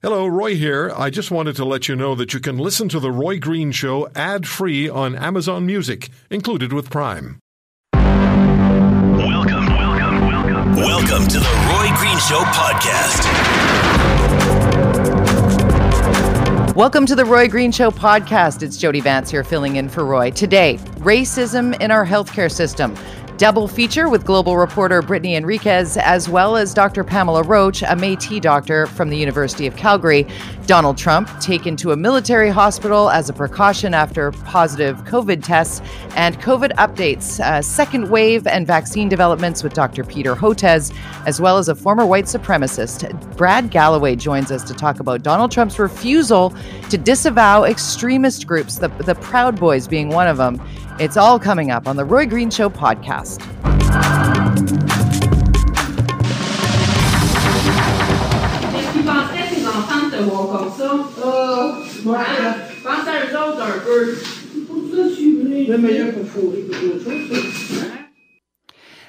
Hello, Roy here. I just wanted to let you know that you can listen to The Roy Green Show ad free on Amazon Music, included with Prime. Welcome, welcome, welcome. Welcome to the Roy Green Show podcast. Welcome to the Roy Green Show podcast. It's Jody Vance here filling in for Roy. Today, racism in our healthcare system. Double feature with global reporter Brittany Enriquez, as well as Dr. Pamela Roach, a Metis doctor from the University of Calgary. Donald Trump taken to a military hospital as a precaution after positive COVID tests, and COVID updates, uh, second wave, and vaccine developments with Dr. Peter Hotez, as well as a former white supremacist. Brad Galloway joins us to talk about Donald Trump's refusal to disavow extremist groups, the, the Proud Boys being one of them. It's all coming up on the Roy Green Show podcast.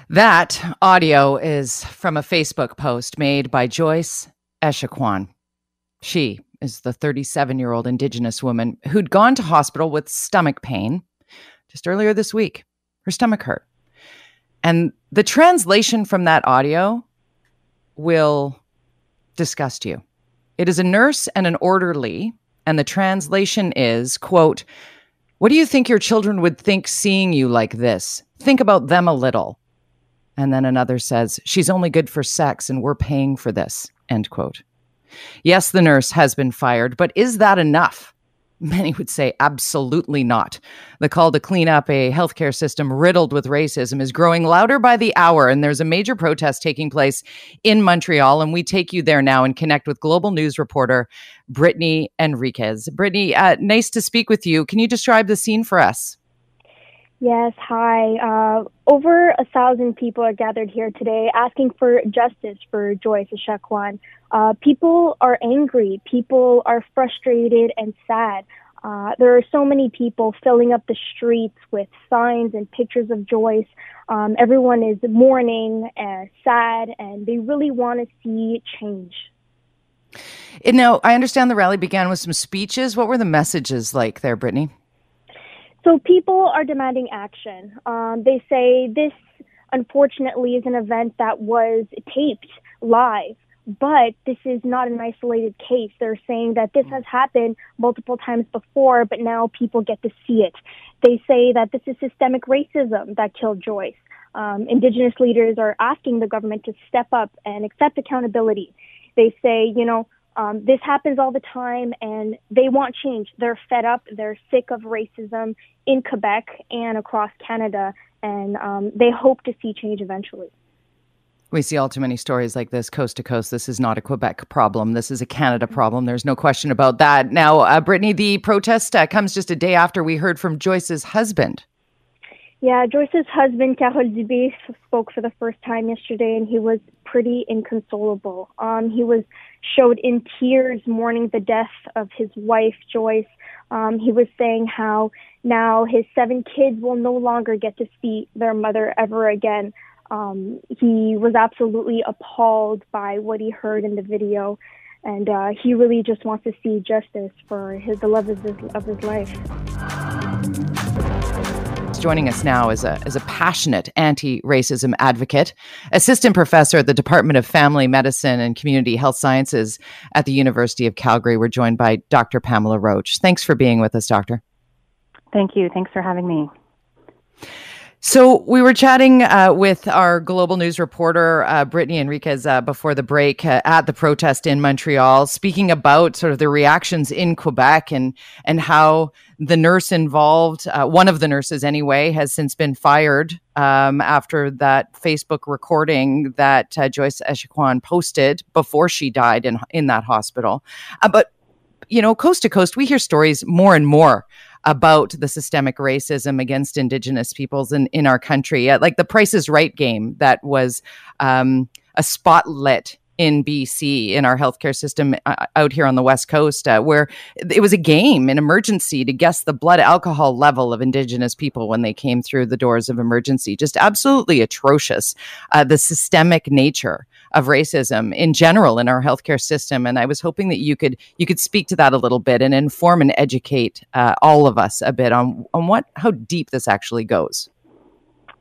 That audio is from a Facebook post made by Joyce Echaquan. She is the 37 year old Indigenous woman who'd gone to hospital with stomach pain just earlier this week. Her stomach hurt. And the translation from that audio will disgust you. It is a nurse and an orderly, and the translation is, quote, What do you think your children would think seeing you like this? Think about them a little. And then another says, She's only good for sex and we're paying for this. End quote. Yes, the nurse has been fired, but is that enough? Many would say absolutely not. The call to clean up a healthcare system riddled with racism is growing louder by the hour, and there's a major protest taking place in Montreal. And we take you there now and connect with global news reporter Brittany Enriquez. Brittany, uh, nice to speak with you. Can you describe the scene for us? Yes, hi. Uh, over a thousand people are gathered here today asking for justice for Joyce Echaquan. Uh, people are angry. People are frustrated and sad. Uh, there are so many people filling up the streets with signs and pictures of Joyce. Um, everyone is mourning and sad, and they really want to see change. And now, I understand the rally began with some speeches. What were the messages like there, Brittany? So people are demanding action. Um, they say this, unfortunately, is an event that was taped live, but this is not an isolated case. They're saying that this has happened multiple times before, but now people get to see it. They say that this is systemic racism that killed Joyce. Um, indigenous leaders are asking the government to step up and accept accountability. They say, you know, um, this happens all the time and they want change. They're fed up. They're sick of racism in Quebec and across Canada, and um, they hope to see change eventually. We see all too many stories like this coast to coast. This is not a Quebec problem. This is a Canada problem. There's no question about that. Now, uh, Brittany, the protest uh, comes just a day after we heard from Joyce's husband. Yeah, Joyce's husband, Carol Dubé, spoke for the first time yesterday, and he was pretty inconsolable. Um, he was showed in tears mourning the death of his wife, Joyce. Um, he was saying how now his seven kids will no longer get to see their mother ever again. Um, he was absolutely appalled by what he heard in the video, and uh, he really just wants to see justice for his the love of his, of his life. Joining us now is a, is a passionate anti racism advocate, assistant professor at the Department of Family Medicine and Community Health Sciences at the University of Calgary. We're joined by Dr. Pamela Roach. Thanks for being with us, Doctor. Thank you. Thanks for having me. So we were chatting uh, with our global news reporter uh, Brittany Enriquez uh, before the break uh, at the protest in Montreal, speaking about sort of the reactions in Quebec and and how the nurse involved, uh, one of the nurses anyway, has since been fired um, after that Facebook recording that uh, Joyce Echaquan posted before she died in in that hospital. but you know, coast to coast, we hear stories more and more about the systemic racism against indigenous peoples in, in our country. Uh, like the Price is Right game that was um, a spotlit in BC in our healthcare system uh, out here on the West Coast, uh, where it was a game, an emergency to guess the blood alcohol level of Indigenous people when they came through the doors of emergency. Just absolutely atrocious. Uh, the systemic nature of racism in general in our healthcare system. And I was hoping that you could you could speak to that a little bit and inform and educate uh, all of us a bit on on what how deep this actually goes.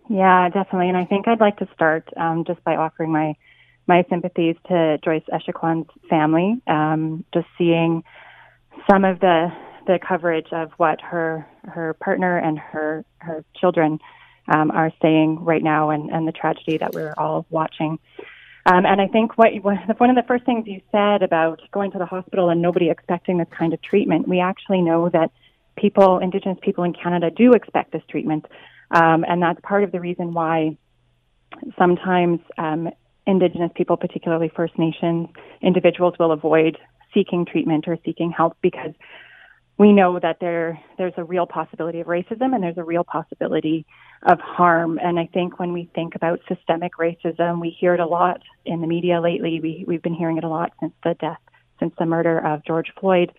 Yeah, definitely. And I think I'd like to start um, just by offering my my sympathies to Joyce Echaquan's family. Um, just seeing some of the the coverage of what her her partner and her her children um, are saying right now, and, and the tragedy that we're all watching. Um, and I think what one of the first things you said about going to the hospital and nobody expecting this kind of treatment, we actually know that people, Indigenous people in Canada, do expect this treatment, um, and that's part of the reason why sometimes um, Indigenous people, particularly First Nations individuals, will avoid seeking treatment or seeking help because we know that there there's a real possibility of racism and there's a real possibility of harm. And I think when we think about systemic racism, we hear it a lot in the media lately. We we've been hearing it a lot since the death, since the murder of George Floyd.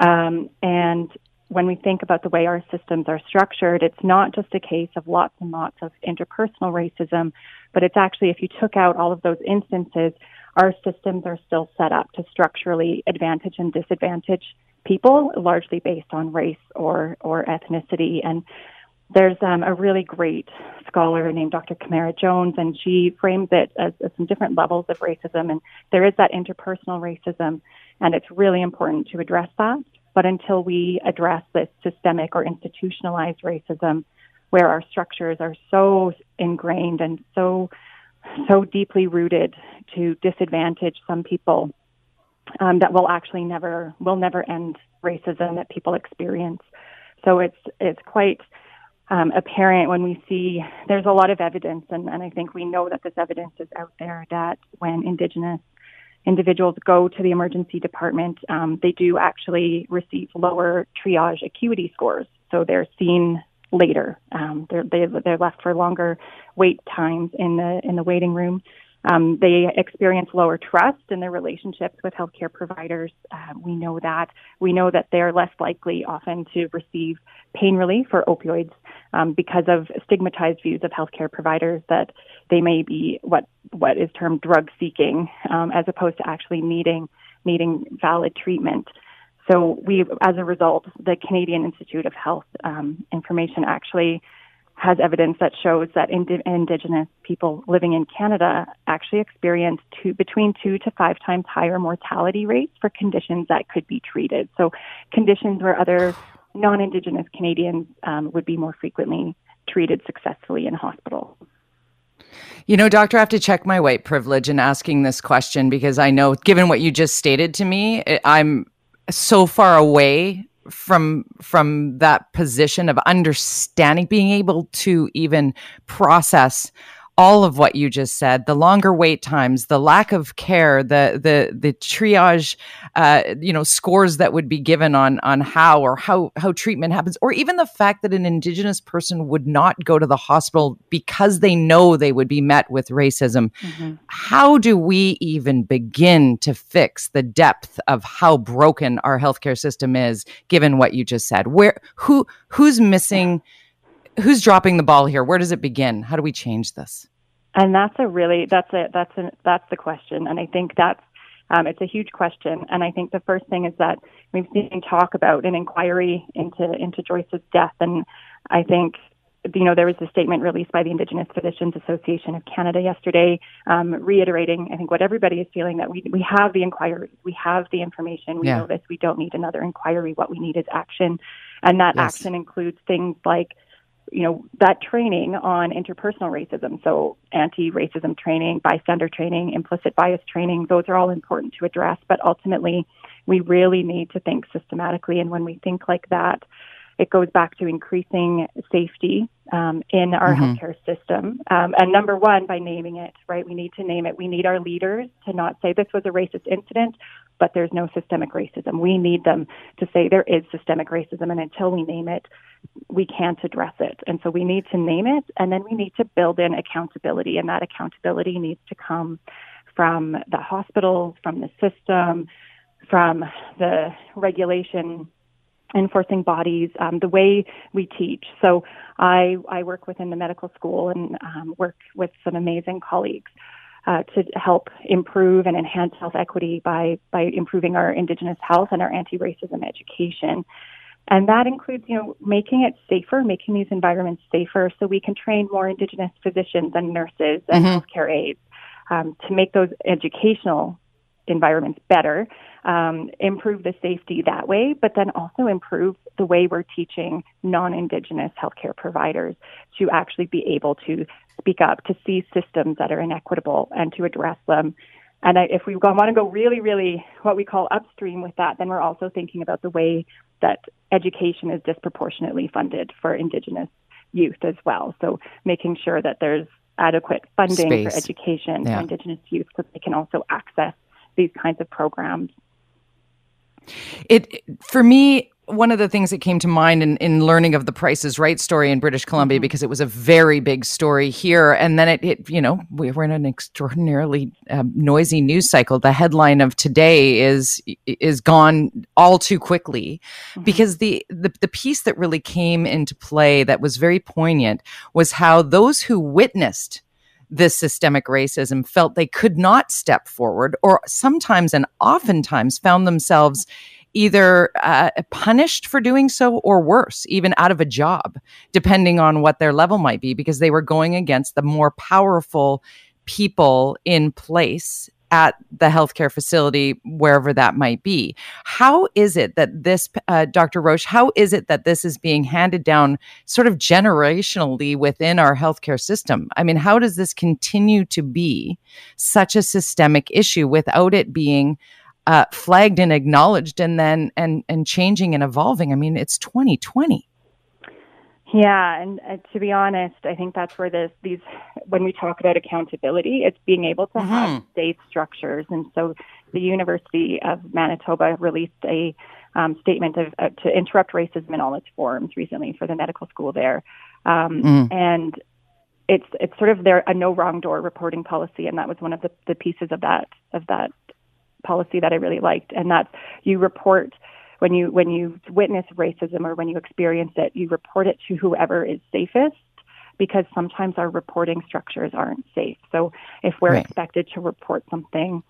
Um, and when we think about the way our systems are structured, it's not just a case of lots and lots of interpersonal racism, but it's actually if you took out all of those instances, our systems are still set up to structurally advantage and disadvantage people, largely based on race or or ethnicity. And there's um, a really great scholar named Dr. Camara Jones, and she frames it as, as some different levels of racism. And there is that interpersonal racism, and it's really important to address that. But until we address this systemic or institutionalized racism, where our structures are so ingrained and so so deeply rooted to disadvantage some people um, that will actually never will never end racism that people experience. So it's it's quite um, apparent when we see there's a lot of evidence, and, and I think we know that this evidence is out there that when Indigenous individuals go to the emergency department, um, they do actually receive lower triage acuity scores. So they're seen later. Um, they're they, are they are left for longer wait times in the in the waiting room. Um, they experience lower trust in their relationships with healthcare providers. Uh, we know that. We know that they're less likely often to receive pain relief or opioids um, because of stigmatized views of healthcare providers that they may be what what is termed drug seeking um, as opposed to actually needing needing valid treatment. So we, as a result, the Canadian Institute of Health um, Information actually has evidence that shows that indi- Indigenous people living in Canada actually experience two, between two to five times higher mortality rates for conditions that could be treated. So, conditions where other non Indigenous Canadians um, would be more frequently treated successfully in hospital. You know, doctor, I have to check my white privilege in asking this question because I know, given what you just stated to me, I'm so far away from from that position of understanding being able to even process all of what you just said the longer wait times the lack of care the the the triage uh, you know scores that would be given on on how or how how treatment happens or even the fact that an indigenous person would not go to the hospital because they know they would be met with racism mm-hmm. how do we even begin to fix the depth of how broken our healthcare system is given what you just said where who who's missing yeah who's dropping the ball here? Where does it begin? How do we change this? And that's a really that's a that's a that's the question, and I think that's um, it's a huge question. And I think the first thing is that we've seen talk about an inquiry into into Joyce's death, and I think you know, there was a statement released by the Indigenous Physicians Association of Canada yesterday, um, reiterating, I think, what everybody is feeling that we we have the inquiry, we have the information, we yeah. know this, we don't need another inquiry. What we need is action, and that yes. action includes things like you know, that training on interpersonal racism, so anti-racism training, bystander training, implicit bias training, those are all important to address. But ultimately, we really need to think systematically. And when we think like that, it goes back to increasing safety um, in our mm-hmm. healthcare system. Um, and number one, by naming it, right? We need to name it. We need our leaders to not say this was a racist incident, but there's no systemic racism. We need them to say there is systemic racism. And until we name it, we can't address it. And so we need to name it and then we need to build in accountability. And that accountability needs to come from the hospital, from the system, from the regulation enforcing bodies, um, the way we teach. So I, I work within the medical school and um, work with some amazing colleagues. Uh, to help improve and enhance health equity by by improving our Indigenous health and our anti-racism education. And that includes, you know, making it safer, making these environments safer, so we can train more Indigenous physicians and nurses and Mhm. healthcare aides um, to make those educational environments better, um, improve the safety that way, but then also improve the way we're teaching non-Indigenous healthcare providers to actually be able to speak up, to see systems that are inequitable, and to address them. And I, if we want to go really, really what we call upstream with that, then we're also thinking about the way that education is disproportionately funded for Indigenous youth as well. So making sure that there's adequate funding Space. for education Yeah. for Indigenous youth so they can also access these kinds of programs. It for me, one of the things that came to mind in, in learning of the Prices Right story in British Columbia because it was a very big story here, and then it, it you know, we were in an extraordinarily um, noisy news cycle. The headline of today is is gone all too quickly because the, the the piece that really came into play that was very poignant was how those who witnessed this systemic racism felt they could not step forward or sometimes and oftentimes found themselves either uh, punished for doing so or worse even out of a job depending on what their level might be because they were going against the more powerful people in place at the healthcare facility, wherever that might be. How is it that this, uh, Dr. Roach, how is it that this is being handed down sort of generationally within our healthcare system? I mean, how does this continue to be such a systemic issue without it being uh, flagged and acknowledged and then and and changing and evolving? I mean, it's 2020. Yeah, and uh, to be honest, I think that's where this these when we talk about accountability, it's being able to have safe structures. And so, the University of Manitoba released a um, statement of uh, to interrupt racism in all its forms recently for the medical school there, um, Mm. and it's it's sort of their a no wrong door reporting policy, and that was one of the, the pieces of that of that policy that I really liked, and that you report when you when you witness racism or when you experience it, you report it to whoever is safest because sometimes our reporting structures aren't safe. So if we're Right. expected to report something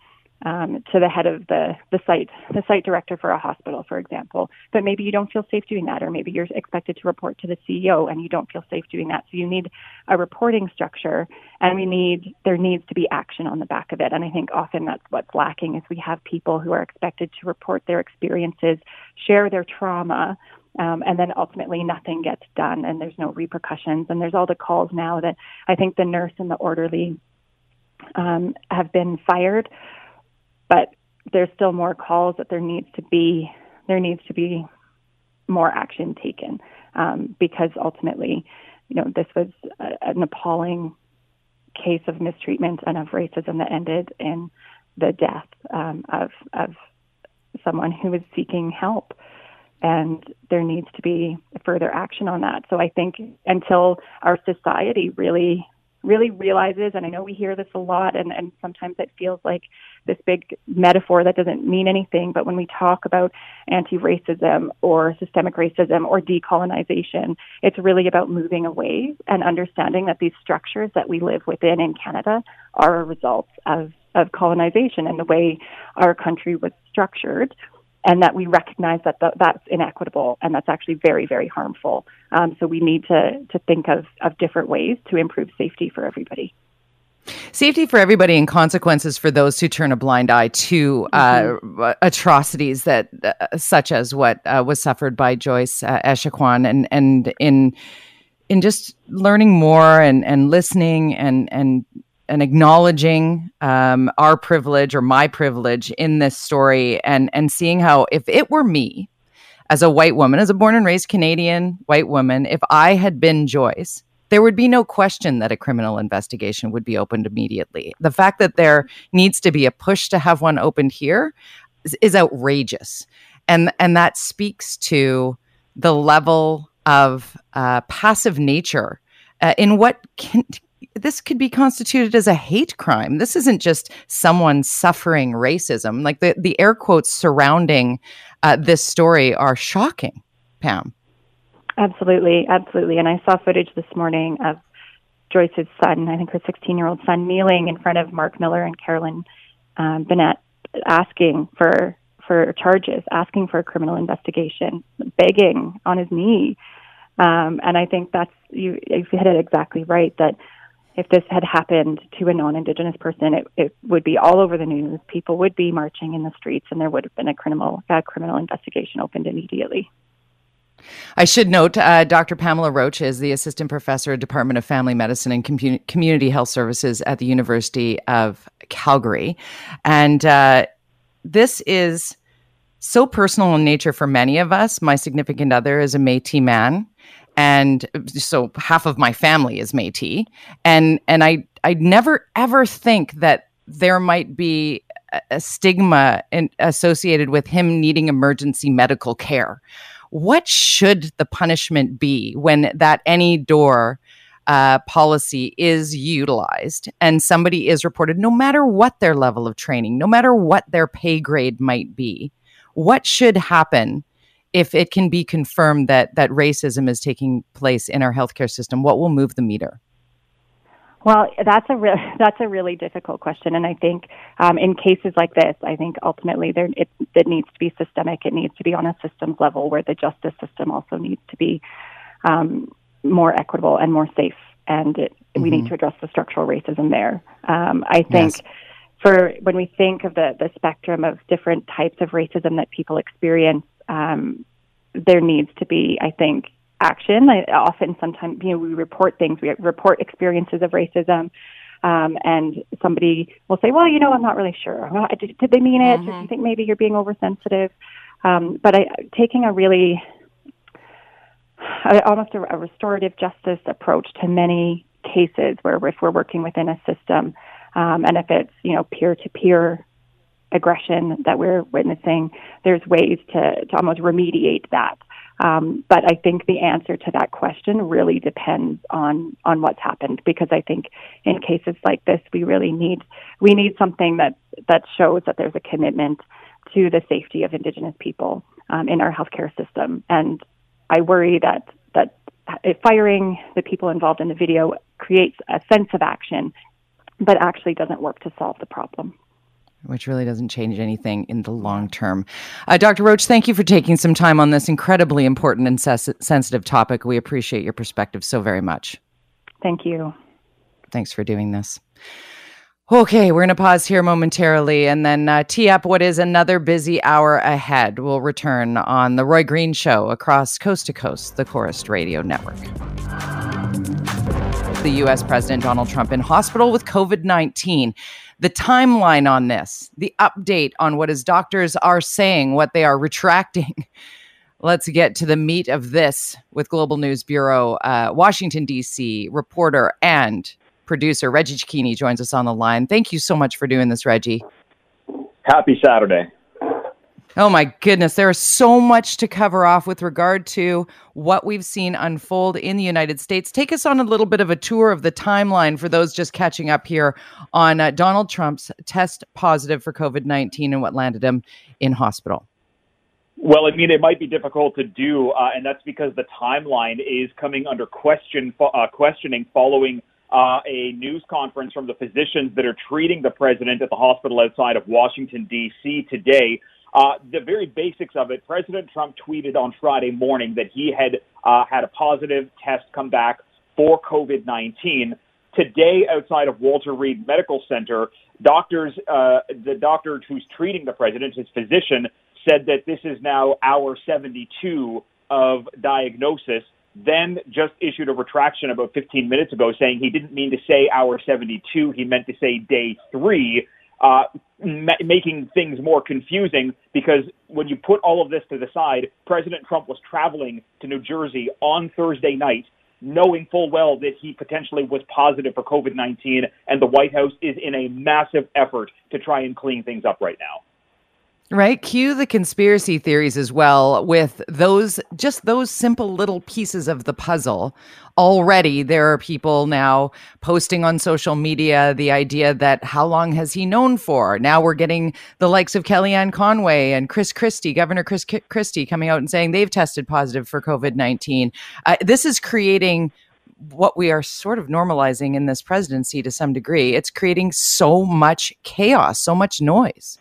um, to the head of the, the site, the site director for a hospital, for example, but maybe you don't feel safe doing that, or maybe you're expected to report to the CEO and you don't feel safe doing that. So you need a reporting structure, and we need there needs to be action on the back of it. And I think often that's what's lacking is we have people who are expected to report their experiences, share their trauma, um, and then ultimately nothing gets done and there's no repercussions. And there's all the calls now that I think the nurse and the orderly um, have been fired, but there's still more calls that there needs to be there needs to be more action taken um, because ultimately, you know, this was a, an appalling case of mistreatment and of racism that ended in the death um, of of someone who was seeking help and there needs to be further action on that. So I think until our society really really realizes and I know we hear this a lot and, and sometimes it feels like this big metaphor that doesn't mean anything, but when we talk about anti racism or systemic racism or decolonization, it's really about moving away and understanding that these structures that we live within in Canada are a result of, of colonization and the way our country was structured and that we recognize that th- that's inequitable and that's actually very, very harmful. Um, so we need to, to think of, of different ways to improve safety for everybody. Safety for everybody and consequences for those who turn a blind eye to uh, atrocities that, uh, such as what uh, was suffered by Joyce uh, Echaquan, and and in in just learning more and and listening and and and acknowledging um, our privilege or my privilege in this story, and and seeing how if it were me, as a white woman, as a born and raised Canadian white woman, if I had been Joyce, there would be no question that a criminal investigation would be opened immediately. The fact that there needs to be a push to have one opened here is, is outrageous, and and that speaks to the level of uh, passive nature uh, in what can. This could be constituted as a hate crime. This isn't just someone suffering racism. Like the, the air quotes surrounding uh, this story are shocking, Pam. Absolutely, absolutely. And I saw footage this morning of Joyce's son, I think her 16 year old son, kneeling in front of Marc Miller and Carolyn um, Bennett, asking for for charges, asking for a criminal investigation, begging on his knee. Um, and I think that's you, you hit it exactly right that if this had happened to a non-indigenous person, it, it would be all over the news. People would be marching in the streets, and there would have been a criminal a criminal investigation opened immediately. I should note uh, Dr. Pamela Roach is the assistant professor, Department of Family Medicine and Com- Community Health Services at the University of Calgary. And uh, this is so personal in nature for many of us. My significant other is a Metis man. And so half of my family is Métis, and and I I never ever think that there might be a stigma in, associated with him needing emergency medical care what should the punishment be when that any door uh, policy is utilized and somebody is reported, no matter what their level of training, no matter what their pay grade might be? What should happen if it can be confirmed that that racism is taking place in our healthcare system? What will move the meter? Well, that's a re- that's a really difficult question, and I think um, in cases like this, I think ultimately there it, it needs to be systemic. It needs to be on a systems level where the justice system also needs to be um, more equitable and more safe, and it, mm-hmm. we need mm-hmm. to address the structural racism there. Um, I think. Yes. For when we think of the, the spectrum of different types of racism that people experience, um, there needs to be, I think, action. I, often, sometimes, you know, we report things, we report experiences of racism, um, and somebody will say, "Well, you know, I'm not really sure. Did, did they mean it? Mm-hmm. Do you think maybe you're being oversensitive?" Um, but I, taking a really almost a, a restorative justice approach to many cases where if we're working within a system, um, and if it's you know peer to peer aggression that we're witnessing, there's ways to, to almost remediate that. Um, but I think the answer to that question really depends on on what's happened because I think in cases like this we really need we need something that that shows that there's a commitment to the safety of Indigenous people um, in our healthcare system. And I worry that that firing the people involved in the video creates a sense of action, but actually doesn't work to solve the problem which really doesn't change anything in the long term. Uh, Dr. Roach, thank you for taking some time on this incredibly important and ses- sensitive topic. We appreciate your perspective so very much. Thank you. Thanks for doing this. Okay, we're going to pause here momentarily and then uh, tee up what is another busy hour ahead. We'll return on The Roy Green Show across coast to coast, the Corus Radio Network. The U.S. President Donald Trump in hospital with COVID 19 the timeline on this, the update on what his doctors are saying, what they are retracting. Let's get to the meat of this with Global News Bureau, uh, Washington, D.C. reporter and producer Reggie Cecchini joins us on the line. Thank you so much for doing this, Reggie. Happy Saturday. Oh my goodness, there is so much to cover off with regard to what we've seen unfold in the United States. Take us on a little bit of a tour of the timeline for those just catching up here on uh, Donald Trump's test positive for COVID 19 and what landed him in hospital. Well, I mean, it might be difficult to do, uh, and that's because the timeline is coming under question, uh, questioning following uh, a news conference from the physicians that are treating the president at the hospital outside of Washington, D.C. today. Uh, the very basics of it, President Trump tweeted on Friday morning that he had uh, had a positive test come back for COVID 19. Today, outside of Walter Reed Medical Center, doctors, uh, the doctor who's treating the president, his physician, said that this is now hour 72 of diagnosis. Then just issued a retraction about 15 minutes ago saying he didn't mean to say hour 72, he meant to say day three uh, ma- making things more confusing because when you put all of this to the side, President Trump was traveling to New Jersey on Thursday night, knowing full well that he potentially was positive for COVID 19, and the White House is in a massive effort to try and clean things up right now. Right. Cue the conspiracy theories as well with those, just those simple little pieces of the puzzle. Already, there are people now posting on social media the idea that how long has he known for? Now we're getting the likes of Kellyanne Conway and Chris Christie, Governor Chris Christie, coming out and saying they've tested positive for COVID 19. Uh, this is creating what we are sort of normalizing in this presidency to some degree. It's creating so much chaos, so much noise.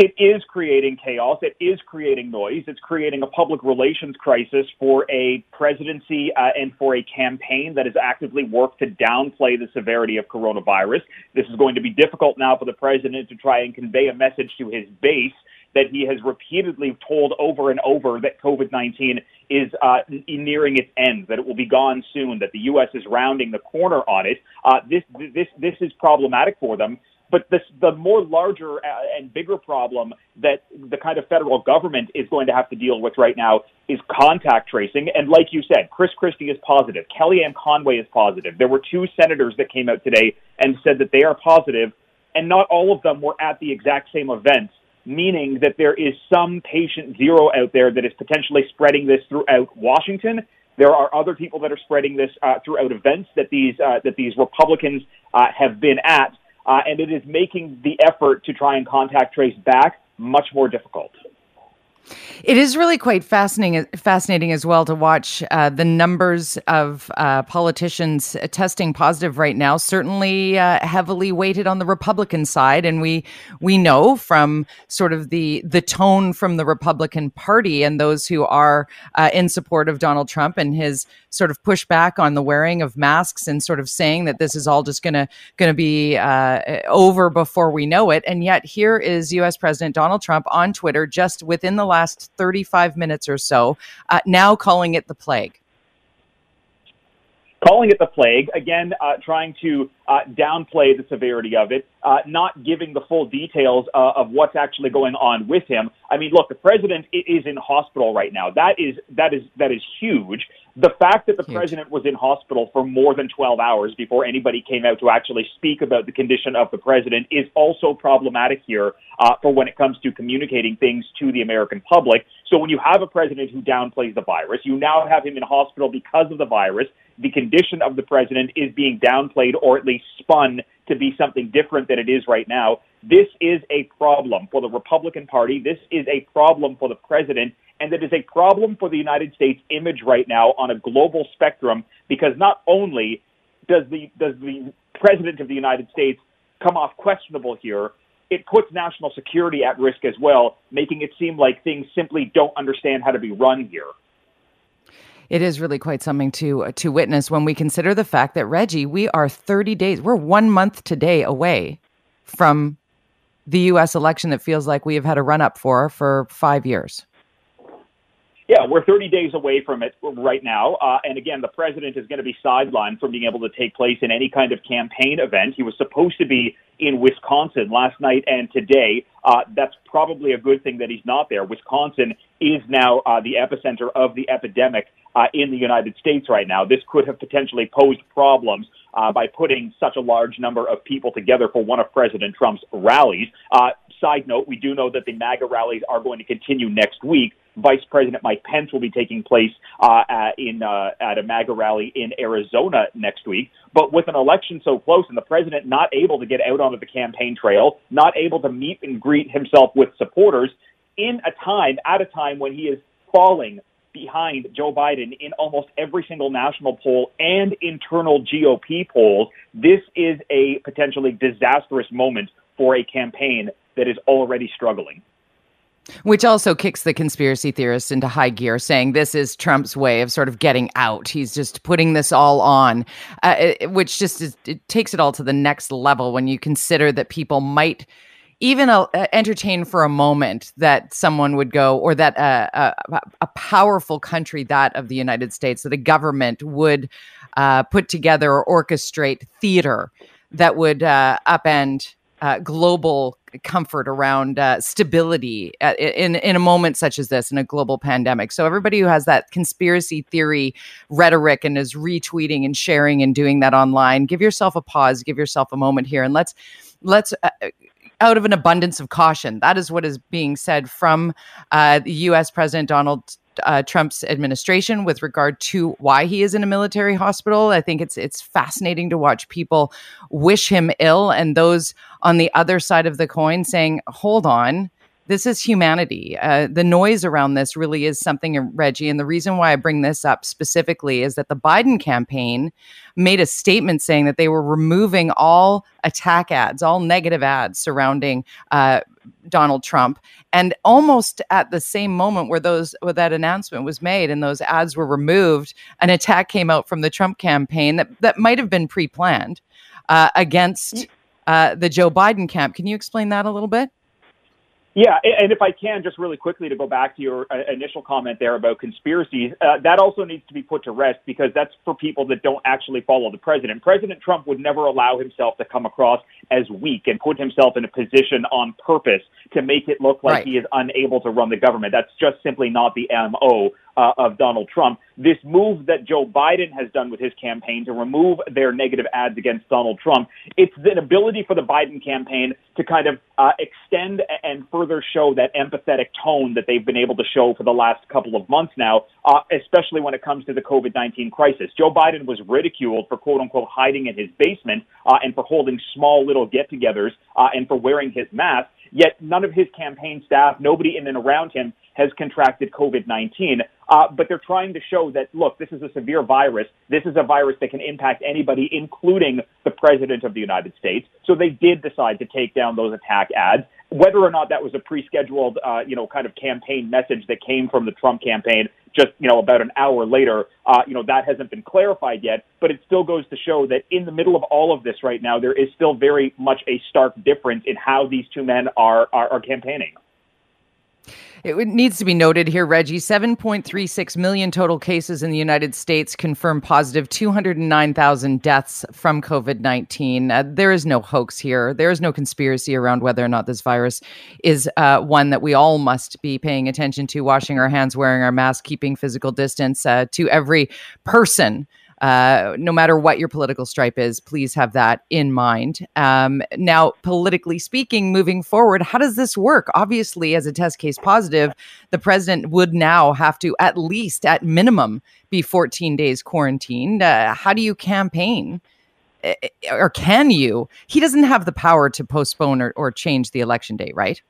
It is creating chaos. It is creating noise. It's creating a public relations crisis for a presidency uh, and for a campaign that has actively worked to downplay the severity of coronavirus. This is going to be difficult now for the president to try and convey a message to his base that he has repeatedly told over and over that COVID 19 is uh, nearing its end, that it will be gone soon, that the U.S. is rounding the corner on it. Uh, this, this, this is problematic for them. But this, the more larger uh, and bigger problem that the kind of federal government is going to have to deal with right now is contact tracing. And like you said, Chris Christie is positive. Kellyanne Conway is positive. There were two senators that came out today and said that they are positive, and not all of them were at the exact same event, meaning that there is some patient zero out there that is potentially spreading this throughout Washington. There are other people that are spreading this uh, throughout events that these uh, that these Republicans uh, have been at uh, and it is making the effort to try and contact trace back much more difficult. It is really quite fascinating, fascinating as well to watch uh, the numbers of uh, politicians testing positive right now. Certainly, uh, heavily weighted on the Republican side, and we we know from sort of the the tone from the Republican Party and those who are uh, in support of Donald Trump and his sort of pushback on the wearing of masks and sort of saying that this is all just gonna gonna be uh, over before we know it. And yet, here is U.S. President Donald Trump on Twitter just within the last last 35 minutes or so, uh, now calling it the plague. Calling it the plague, again, uh, trying to uh, downplay the severity of it, uh, not giving the full details uh, of what's actually going on with him. I mean, look, the president is in hospital right now. That is that is that is huge. The fact that the Huge. president was in hospital for more than 12 hours before anybody came out to actually speak about the condition of the president is also problematic here uh, for when it comes to communicating things to the American public. So when you have a president who downplays the virus, you now have him in hospital because of the virus. The condition of the president is being downplayed or at least spun to be something different than it is right now. This is a problem for the Republican Party. This is a problem for the president and it is a problem for the United States image right now on a global spectrum because not only does the does the president of the United States come off questionable here, it puts national security at risk as well, making it seem like things simply don't understand how to be run here. It is really quite something to uh, to witness when we consider the fact that Reggie, we are 30 days, we're 1 month today away from the US election that feels like we have had a run up for for 5 years. Yeah, we're 30 days away from it right now. Uh, and again, the president is going to be sidelined from being able to take place in any kind of campaign event. He was supposed to be in Wisconsin last night and today. Uh, that's probably a good thing that he's not there. Wisconsin is now uh, the epicenter of the epidemic uh, in the United States right now. This could have potentially posed problems uh, by putting such a large number of people together for one of President Trump's rallies. Uh, side note, we do know that the MAGA rallies are going to continue next week. Vice President Mike Pence will be taking place uh, at, in uh, at a MAGA rally in Arizona next week. But with an election so close and the president not able to get out onto the campaign trail, not able to meet and greet himself with supporters in a time at a time when he is falling behind Joe Biden in almost every single national poll and internal GOP polls, this is a potentially disastrous moment for a campaign that is already struggling. Which also kicks the conspiracy theorists into high gear, saying this is Trump's way of sort of getting out. He's just putting this all on, uh, it, which just is, it takes it all to the next level when you consider that people might even uh, entertain for a moment that someone would go, or that uh, a, a, powerful country, that of the United States, that a government would uh, put together or orchestrate theater that would uh, upend uh, global comfort around uh, stability in in a moment such as this in a global pandemic. So everybody who has that conspiracy theory rhetoric and is retweeting and sharing and doing that online, give yourself a pause, give yourself a moment here, and let's let's. Uh, out of an abundance of caution. That is what is being said from uh, the U.S. President Donald uh, Trump's administration with regard to why he is in a military hospital. I think it's it's fascinating to watch people wish him ill, and those on the other side of the coin saying, "Hold on." This is humanity. Uh, the noise around this really is something, uh, Reggie. And the reason why I bring this up specifically is that the Biden campaign made a statement saying that they were removing all attack ads, all negative ads surrounding uh, Donald Trump. And almost at the same moment where those where that announcement was made and those ads were removed, an attack came out from the Trump campaign that that might have been pre-planned uh, against uh, the Joe Biden camp. Can you explain that a little bit? Yeah, and if I can, just really quickly to go back to your uh, initial comment there about conspiracies, uh, that also needs to be put to rest because that's for people that don't actually follow the president. President Trump would never allow himself to come across as weak and put himself in a position on purpose to make it look like right. he is unable to run the government. That's just simply not the MO uh, of Donald Trump. This move that Joe Biden has done with his campaign to remove their negative ads against Donald Trump, it's an ability for the Biden campaign to kind of uh, extend and further show that empathetic tone that they've been able to show for the last couple of months now, uh, especially when it comes to the COVID 19 crisis. Joe Biden was ridiculed for quote unquote hiding in his basement uh, and for holding small little get togethers uh, and for wearing his mask. Yet none of his campaign staff, nobody in and around him has contracted COVID 19. Uh, but they're trying to show that, look, this is a severe virus. This is a virus that can impact anybody, including the President of the United States. So they did decide to take down those attack ads. Whether or not that was a pre-scheduled, uh, you know, kind of campaign message that came from the Trump campaign, just you know, about an hour later, uh, you know, that hasn't been clarified yet. But it still goes to show that in the middle of all of this right now, there is still very much a stark difference in how these two men are, are, are campaigning. It needs to be noted here, Reggie 7.36 million total cases in the United States confirmed positive, 209,000 deaths from COVID 19. Uh, there is no hoax here. There is no conspiracy around whether or not this virus is uh, one that we all must be paying attention to, washing our hands, wearing our mask, keeping physical distance uh, to every person uh, no matter what your political stripe is, please have that in mind. Um, now, politically speaking, moving forward, how does this work? Obviously, as a test case positive, the president would now have to, at least at minimum, be 14 days quarantined. Uh, how do you campaign? Eh, eh, or can you? He doesn't have the power to postpone or, or change the election date, right?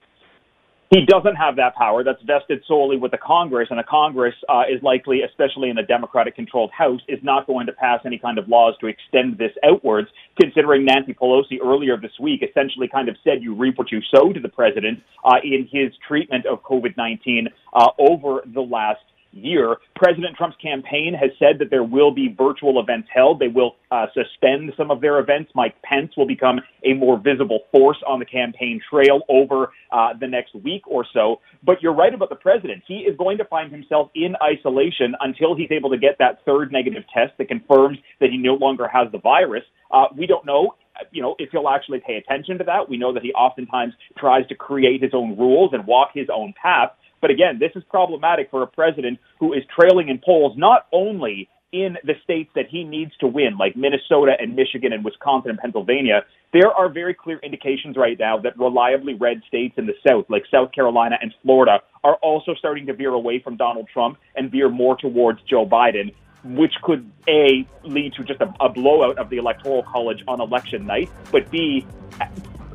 He doesn't have that power. That's vested solely with the Congress, and the Congress uh, is likely, especially in a Democratic-controlled House, is not going to pass any kind of laws to extend this outwards. Considering Nancy Pelosi earlier this week essentially kind of said, "You reap what you sow" to the president uh, in his treatment of COVID-19 uh, over the last year. President Trump's campaign has said that there will be virtual events held. They will uh, suspend some of their events. Mike Pence will become a more visible force on the campaign trail over uh, the next week or so. But you're right about the president. He is going to find himself in isolation until he's able to get that third negative test that confirms that he no longer has the virus. Uh, we don't know you know, if he'll actually pay attention to that. We know that he oftentimes tries to create his own rules and walk his own path. But again, this is problematic for a president who is trailing in polls not only in the states that he needs to win, like Minnesota and Michigan and Wisconsin and Pennsylvania, there are very clear indications right now that reliably red states in the South, like South Carolina and Florida, are also starting to veer away from Donald Trump and veer more towards Joe Biden, which could A, lead to just a, a blowout of the Electoral College on election night, but B,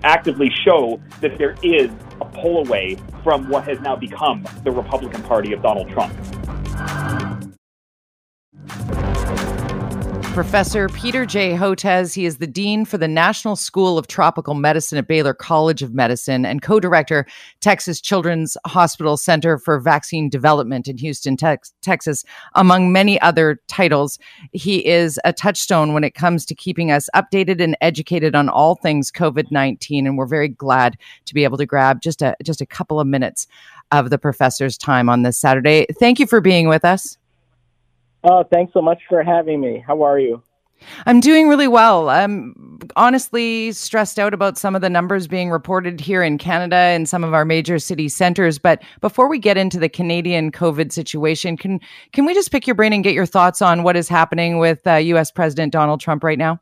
actively show that there is a pull away from what has now become the Republican Party of Donald Trump. Professor Peter J. Hotez. He is the Dean for the National School of Tropical Medicine at Baylor College of Medicine and co director, Texas Children's Hospital Center for Vaccine Development in Houston, tex- Texas, among many other titles. He is a touchstone when it comes to keeping us updated and educated on all things COVID 19. And we're very glad to be able to grab just a, just a couple of minutes of the professor's time on this Saturday. Thank you for being with us. Oh, thanks so much for having me. How are you? I'm doing really well. I'm honestly stressed out about some of the numbers being reported here in Canada and some of our major city centers. But before we get into the Canadian COVID situation, can can we just pick your brain and get your thoughts on what is happening with uh, U.S. President Donald Trump right now?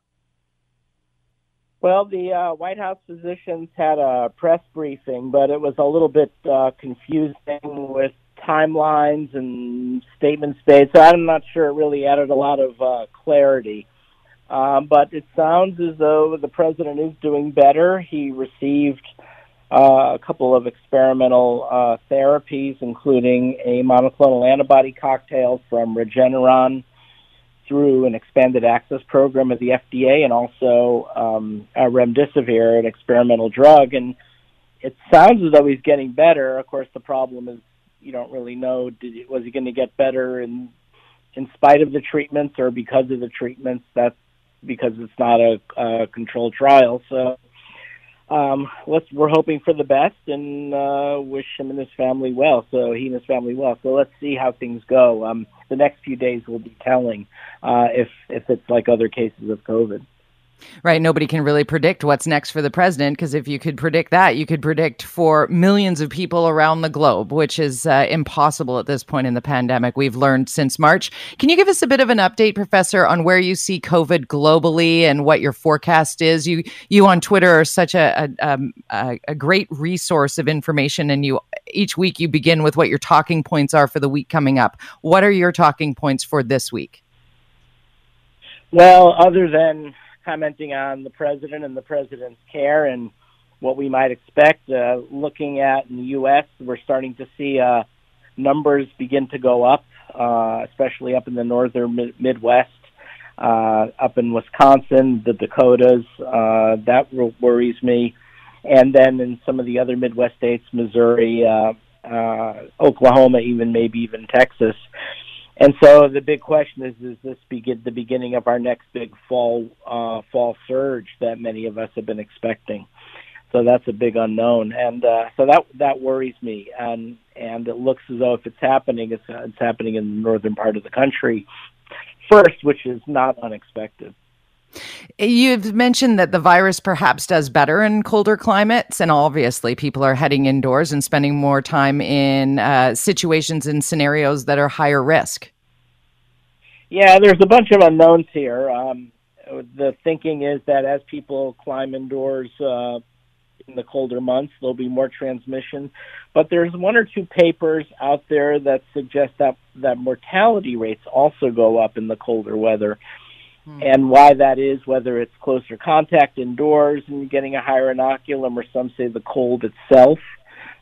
Well, the uh, White House physicians had a press briefing, but it was a little bit uh, confusing with timelines and statements made. So I'm not sure it really added a lot of uh, clarity. Um, but it sounds as though the president is doing better. He received uh, a couple of experimental uh, therapies, including a monoclonal antibody cocktail from Regeneron through an expanded access program of the FDA, and also um, remdesivir, an experimental drug. And it sounds as though he's getting better. Of course, the problem is you don't really know. Did, was he going to get better in in spite of the treatments or because of the treatments? That's because it's not a, a controlled trial. So um, let's we're hoping for the best and uh, wish him and his family well. So he and his family well. So let's see how things go. Um, the next few days will be telling uh, if if it's like other cases of COVID. Right. Nobody can really predict what's next for the president because if you could predict that, you could predict for millions of people around the globe, which is uh, impossible at this point in the pandemic. We've learned since March. Can you give us a bit of an update, Professor, on where you see COVID globally and what your forecast is? You you on Twitter are such a a, um, a, a great resource of information, and you each week you begin with what your talking points are for the week coming up. What are your talking points for this week? Well, other than commenting on the president and the president's care and what we might expect. Uh, looking at in the U.S., we're starting to see uh, numbers begin to go up, uh, especially up in the northern mid- Midwest, uh, up in Wisconsin, the Dakotas. Uh, that worries me. And then in some of the other Midwest states, Missouri, uh, uh, Oklahoma, even maybe even Texas. And so the big question is: Is this begin the beginning of our next big fall uh, fall surge that many of us have been expecting? So that's a big unknown, and uh, so that that worries me. And and it looks as though if it's happening, it's, it's happening in the northern part of the country first, which is not unexpected. You've mentioned that the virus perhaps does better in colder climates, and obviously, people are heading indoors and spending more time in uh, situations and scenarios that are higher risk. Yeah, there's a bunch of unknowns here. Um, the thinking is that as people climb indoors uh, in the colder months, there'll be more transmission. But there's one or two papers out there that suggest that that mortality rates also go up in the colder weather. Hmm. And why that is, whether it's closer contact indoors and getting a higher inoculum, or some say the cold itself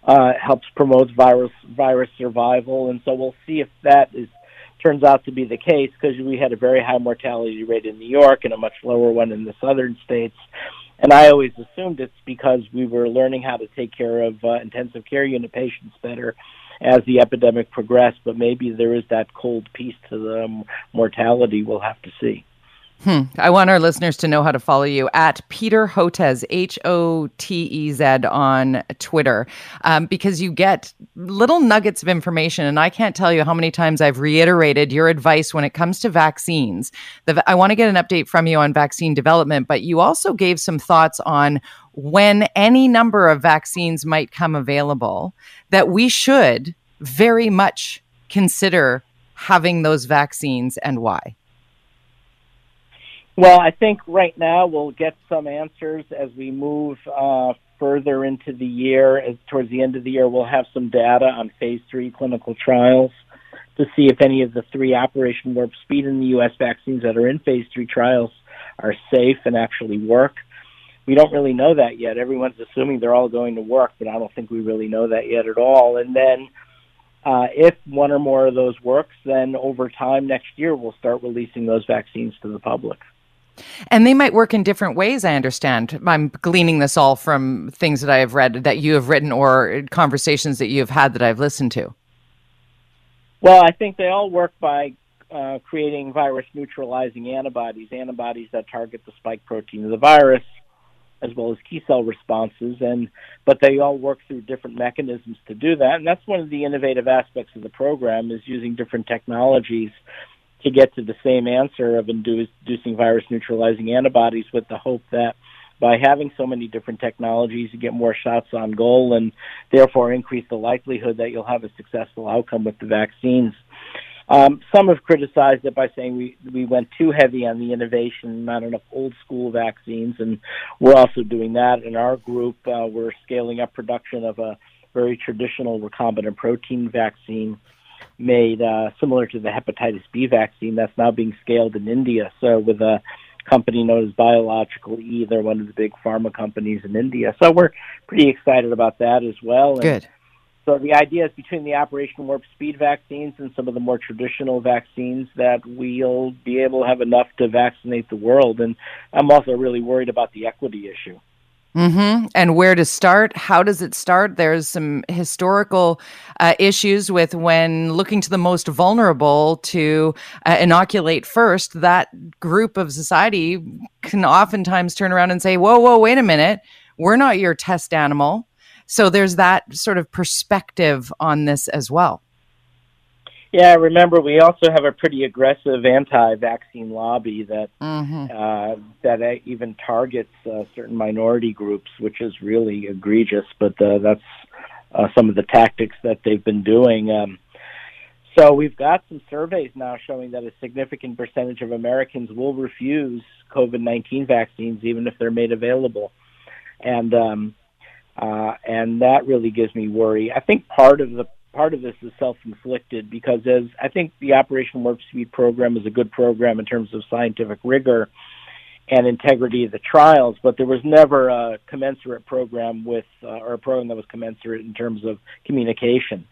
uh, helps promote virus virus survival. And so we'll see if that is turns out to be the case because we had a very high mortality rate in New York and a much lower one in the southern states. And I always assumed it's because we were learning how to take care of uh, intensive care unit patients better as the epidemic progressed. But maybe there is that cold piece to the mortality. We'll have to see. Hmm. I want our listeners to know how to follow you at Peter Hotez, H O T E Z, on Twitter, um, because you get little nuggets of information. And I can't tell you how many times I've reiterated your advice when it comes to vaccines. The, I want to get an update from you on vaccine development, but you also gave some thoughts on when any number of vaccines might come available that we should very much consider having those vaccines and why. Well, I think right now we'll get some answers as we move uh, further into the year. As towards the end of the year, we'll have some data on phase three clinical trials to see if any of the three Operation Warp Speed in the U.S. vaccines that are in phase three trials are safe and actually work. We don't really know that yet. Everyone's assuming they're all going to work, but I don't think we really know that yet at all. And then uh, if one or more of those works, then over time next year we'll start releasing those vaccines to the public. And they might work in different ways, I understand. I'm gleaning this all from things that I have read that you have written or conversations that you have had that I've listened to. Well, I think they all work by uh, creating virus neutralizing antibodies, antibodies that target the spike protein of the virus, as well as T cell responses. And but they all work through different mechanisms to do that. And that's one of the innovative aspects of the program is using different technologies to get to the same answer of inducing virus neutralizing antibodies with the hope that by having so many different technologies, you get more shots on goal and therefore increase the likelihood that you'll have a successful outcome with the vaccines. Um, some have criticized it by saying we we went too heavy on the innovation, not enough old school vaccines, and we're also doing that in our group. Uh, we're scaling up production of a very traditional recombinant protein vaccine made uh, similar to the hepatitis B vaccine that's now being scaled in India. So with a company known as Biological E. They're one of the big pharma companies in India. So we're pretty excited about that as well. And Good. So the idea is between the Operation Warp Speed vaccines and some of the more traditional vaccines that we'll be able to have enough to vaccinate the world. And I'm also really worried about the equity issue. Mm-hmm. And where to start? How does it start? There's some historical uh, issues with when looking to the most vulnerable to uh, inoculate first. That group of society can oftentimes turn around and say, "Whoa, whoa, wait a minute, we're not your test animal." So there's that sort of perspective on this as well. Yeah, remember we also have a pretty aggressive anti-vaccine lobby that mm-hmm. uh, that even targets uh, certain minority groups, which is really egregious. But uh, that's uh, some of the tactics that they've been doing. Um, so we've got some surveys now showing that a significant percentage of Americans will refuse COVID-19 vaccines, even if they're made available, and um, uh, and that really gives me worry. I think part of the part of this is self-inflicted because as I think the Operation Warp Speed program is a good program in terms of scientific rigor and integrity of the trials, but there was never a commensurate program with uh, or a program that was commensurate in terms of communication.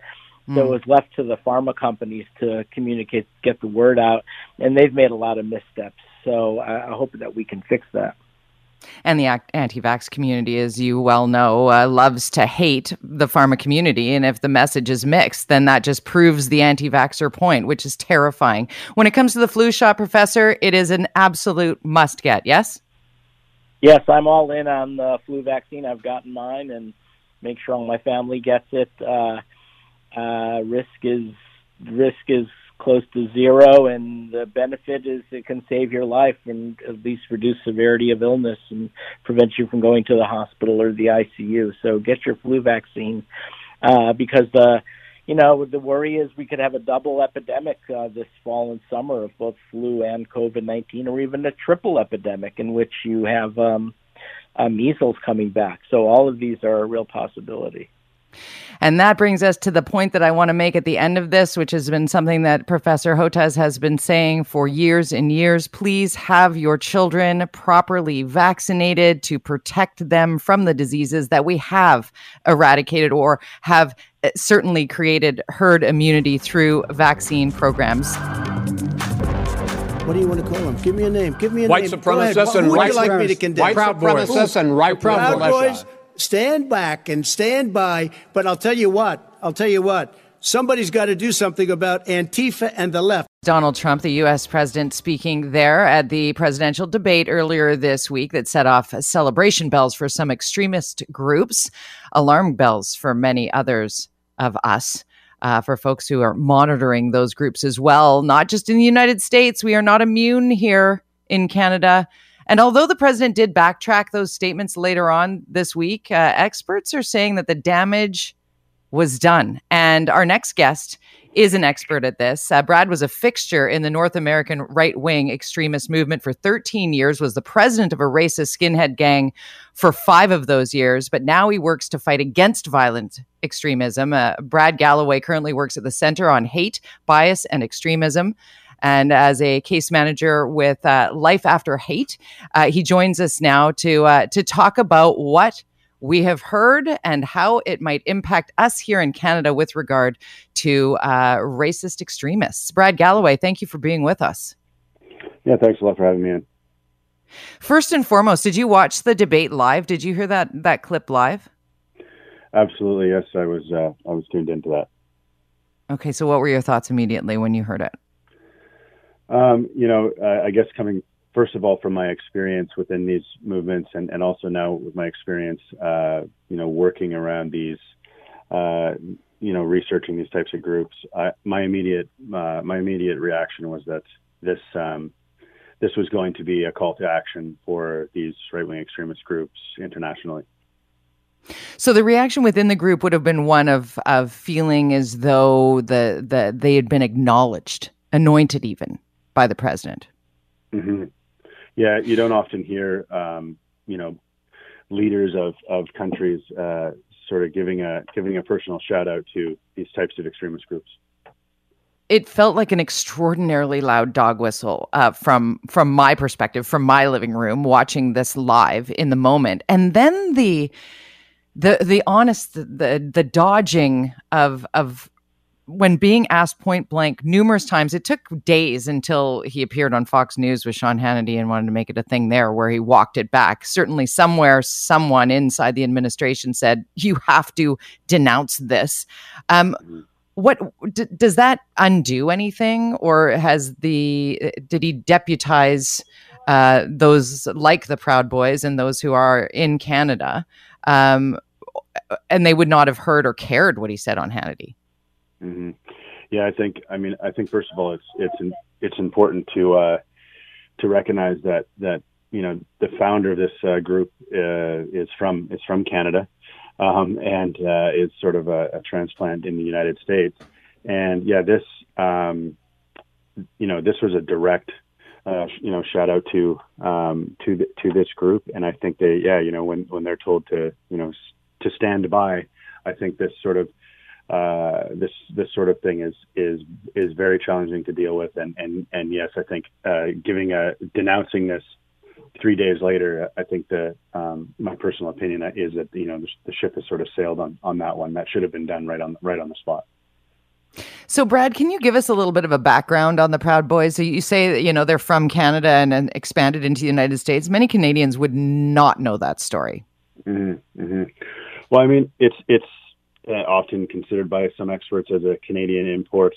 Mm. So it was left to the pharma companies to communicate, get the word out, and they've made a lot of missteps. So I, I hope that we can fix that. And the anti vax community, as you well know, uh, loves to hate the pharma community. And if the message is mixed, then that just proves the anti vaxxer point, which is terrifying. When it comes to the flu shot, Professor, it is an absolute must get, yes? Yes, I'm all in on the flu vaccine. I've gotten mine and make sure all my family gets it. Uh, uh, risk is risk is close to zero, and the benefit is it can save your life and at least reduce severity of illness and prevent you from going to the hospital or the ICU. So get your flu vaccine uh, because the you know the worry is we could have a double epidemic uh, this fall and summer of both flu and COVID nineteen, or even a triple epidemic in which you have um, uh, measles coming back. So all of these are a real possibility. And that brings us to the point that I want to make at the end of this, which has been something that Professor Hotez has been saying for years and years. Please have your children properly vaccinated to protect them from the diseases that we have eradicated or have eh, certainly created herd immunity through vaccine programs. What do you want to call them? Give me a name. Give me a white name. Supremacists and Who would white you like me to condemn? White Proud supremacists and right Proud Boys stand back and stand by. But I'll tell you what, I'll tell you what, somebody's got to do something about Antifa and the left. Donald Trump, the U.S. president, speaking there at the presidential debate earlier this week that set off celebration bells for some extremist groups, alarm bells for many others of us. Uh, for folks who are monitoring those groups as well, not just in the United States. We are not immune here in Canada. And although the president did backtrack those statements later on this week, uh, experts are saying that the damage was done. And our next guest is an expert at this. Uh, Brad was a fixture in the North American right wing extremist movement for 13 years, was the president of a racist skinhead gang for five of those years, but now he works to fight against violent extremism. Uh, Brad Galloway currently works at the Center on Hate, Bias, and Extremism and as a case manager with uh, Life After Hate. Uh, he joins us now to uh, to talk about what we have heard and how it might impact us here in Canada with regard to uh, racist extremists. Brad Galloway, thank you for being with us. Yeah, thanks a lot for having me in. First and foremost, did you watch the debate live? Did you hear that that clip live? Absolutely, yes. I was uh, I was tuned into that. Okay, so what were your thoughts immediately when you heard it? Um, you know, uh, I guess coming first of all from my experience within these movements, and, and also now with my experience, uh, you know, working around these, uh, you know, researching these types of groups, I, my immediate uh, my immediate reaction was that this um, this was going to be a call to action for these right wing extremist groups internationally. So the reaction within the group would have been one of of feeling as though the the they had been acknowledged, anointed even by the president. Mm-hmm. Yeah, you don't often hear, um, you know, leaders of of countries uh, sort of giving a giving a personal shout out to these types of extremist groups. it felt like an extraordinarily loud dog whistle uh, from from my perspective, from my living room, watching this live in the moment, and then the the the honest the the dodging of of when being asked point blank numerous times, it took days until he appeared on Fox News with Sean Hannity and wanted to make it a thing there where he walked it back. Certainly, somewhere, someone inside the administration said, You have to denounce this. Um, what d- does that undo anything, or has the did he deputize uh, those like the Proud Boys and those who are in Canada, um, and they would not have heard or cared what he said on Hannity? Mm-hmm. Yeah, I think. I mean, I think first of all, it's it's it's important to uh, to recognize that that you know the founder of this uh, group uh, is from is from Canada, um, and uh, is sort of a, a, transplant in the United States. And yeah, this um, you know this was a direct uh, you know shout out to um, to the, to this group, and I think they yeah you know when when they're told to you know to stand by, I think this sort of uh, this this sort of thing is is is very challenging to deal with. And and and yes, I think uh, giving a denouncing this three days later, I think the um, my personal opinion is that you know the, the, ship has sort of sailed on on that one. That should have been done right on right on the spot. So, Brad, can you give us a little bit of a background on the Proud Boys? So you say that you know they're from Canada and, and expanded into the United States. Many Canadians would not know that story. Mm-hmm, mm-hmm. Well, I mean, it's it's often considered by some experts as a Canadian import,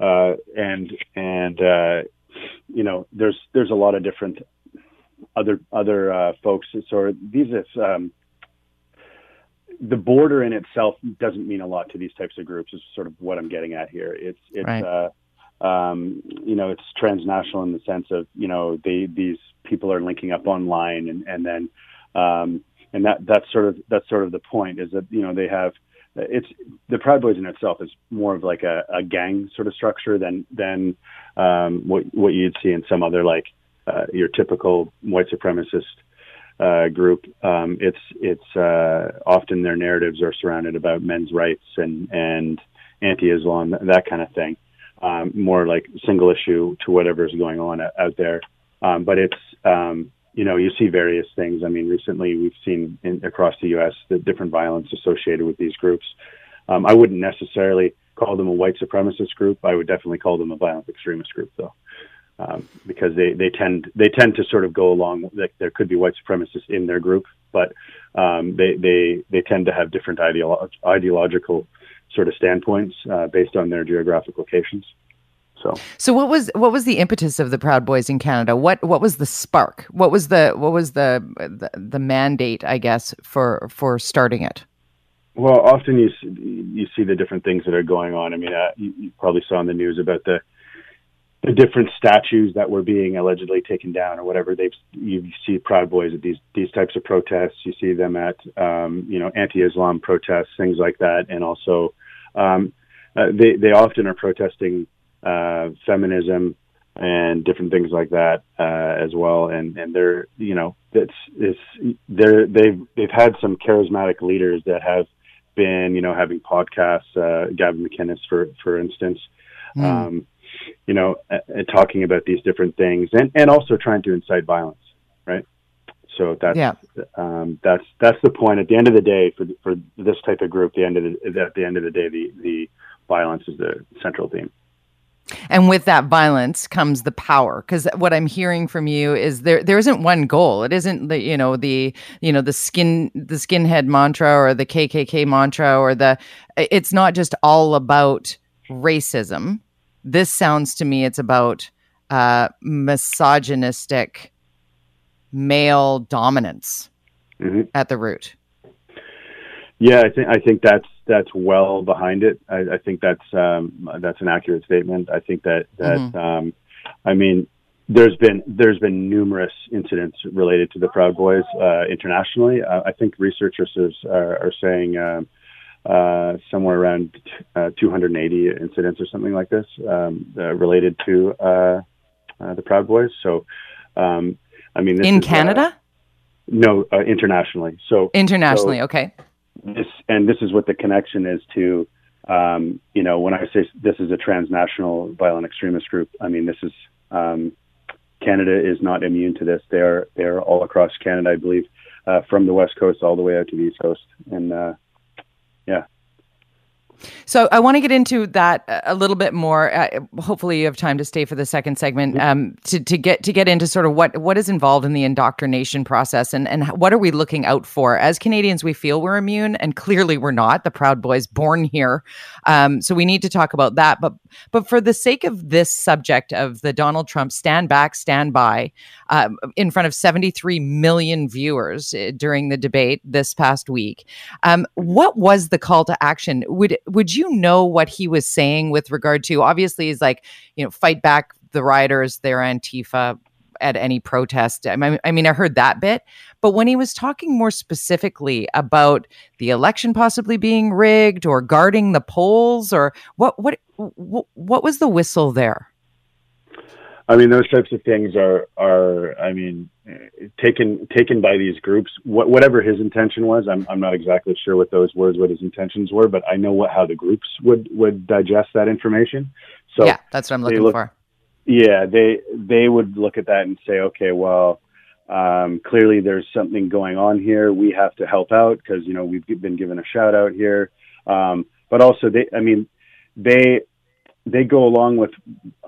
uh, and and uh, you know there's there's a lot of different other other uh, folks. So these is um, the border in itself doesn't mean a lot to these types of groups. Is sort of what I'm getting at here. It's it's right. uh, um, you know it's transnational in the sense of you know they these people are linking up online and and then um, and that that's sort of that's sort of the point is that you know they have it's the Proud Boys in itself is more of like a, a gang sort of structure than than um, what what you'd see in some other like uh, your typical white supremacist uh, group. Um, it's it's uh, often their narratives are surrounded about men's rights and and anti-Islam that kind of thing. Um, more like single issue to whatever is going on out there. Um, but it's um, you know, you see various things. I mean, recently we've seen in, across the U.S. the different violence associated with these groups. Um, I wouldn't necessarily call them a white supremacist group. I would definitely call them a violent extremist group, though, um, because they, they tend they tend to sort of go along. Like there could be white supremacists in their group, but um, they they they tend to have different ideolo- ideological sort of standpoints uh, based on their geographic locations. So, so what was what was the impetus of the Proud Boys in Canada? What what was the spark? What was the what was the the, the mandate, I guess, for for starting it? Well, often you you see the different things that are going on. I mean, uh, you, you, probably saw in the news about the the different statues that were being allegedly taken down or whatever. they've you see Proud Boys at these these types of protests. You see them at um, you know anti-Islam protests, things like that, and also um, uh, they they often are protesting uh, feminism and different things like that uh, as well. And and they're you know it's it's they're they've they've had some charismatic leaders that have been you know having podcasts. Uh, Gavin McInnes, for for instance. Mm. Um, you know, uh, talking about these different things, and, and also trying to incite violence, right? So that's yeah. um, that's that's the point. At the end of the day, for for this type of group, the end of the, at the end of the day, the the violence is the central theme. And with that violence comes the power. Because what I'm hearing from you is there there isn't one goal. It isn't the you know the you know the skin the skinhead mantra or the KKK mantra or the. It's not just all about racism. This sounds to me it's about uh, misogynistic male dominance mm-hmm. at the root. Yeah, I think I think that's that's well behind it. I, I think that's um, that's an accurate statement. I think that that mm-hmm. um, I mean there's been there's been numerous incidents related to the Proud Boys uh, internationally. Uh, I think researchers are, are saying um, uh, somewhere around uh, 280 incidents or something like this um, uh, related to uh, the Proud Boys. So, um, I mean, in Canada. no, internationally. So internationally, so, okay this and this is what the connection is to um, you know, when I say this is a transnational violent extremist group, I mean this is um, Canada is not immune to this. They are they are all across Canada, I believe, uh, from the west coast all the way out to the east coast, and uh, yeah. So I want to get into that a little bit more. Uh, hopefully, you have time to stay for the second segment um, to, to get to get into sort of what what is involved in the indoctrination process and and what are we looking out for as Canadians? We feel we're immune, and clearly we're not. The Proud Boys born here, um, so we need to talk about that. But but for the sake of this subject of the Donald Trump stand back, stand by, um, in front of seventy three million viewers uh, during the debate this past week, um, what was the call to action? Would would you know what he was saying with regard to obviously he's like you know fight back the rioters they're antifa at any protest. I mean, I mean i heard that bit. But when he was talking more specifically about the election possibly being rigged or guarding the polls or what what what was the whistle there I mean, those types of things are are I mean, taken taken by these groups. What, whatever his intention was, I'm I'm not exactly sure what those words, what his intentions were, but I know what how the groups would would digest that information. So yeah, that's what I'm looking look, for. Yeah, they they would look at that and say, okay, well, um, clearly there's something going on here. We have to help out because you know we've been given a shout out here. Um, but also, they, I mean, they they go along with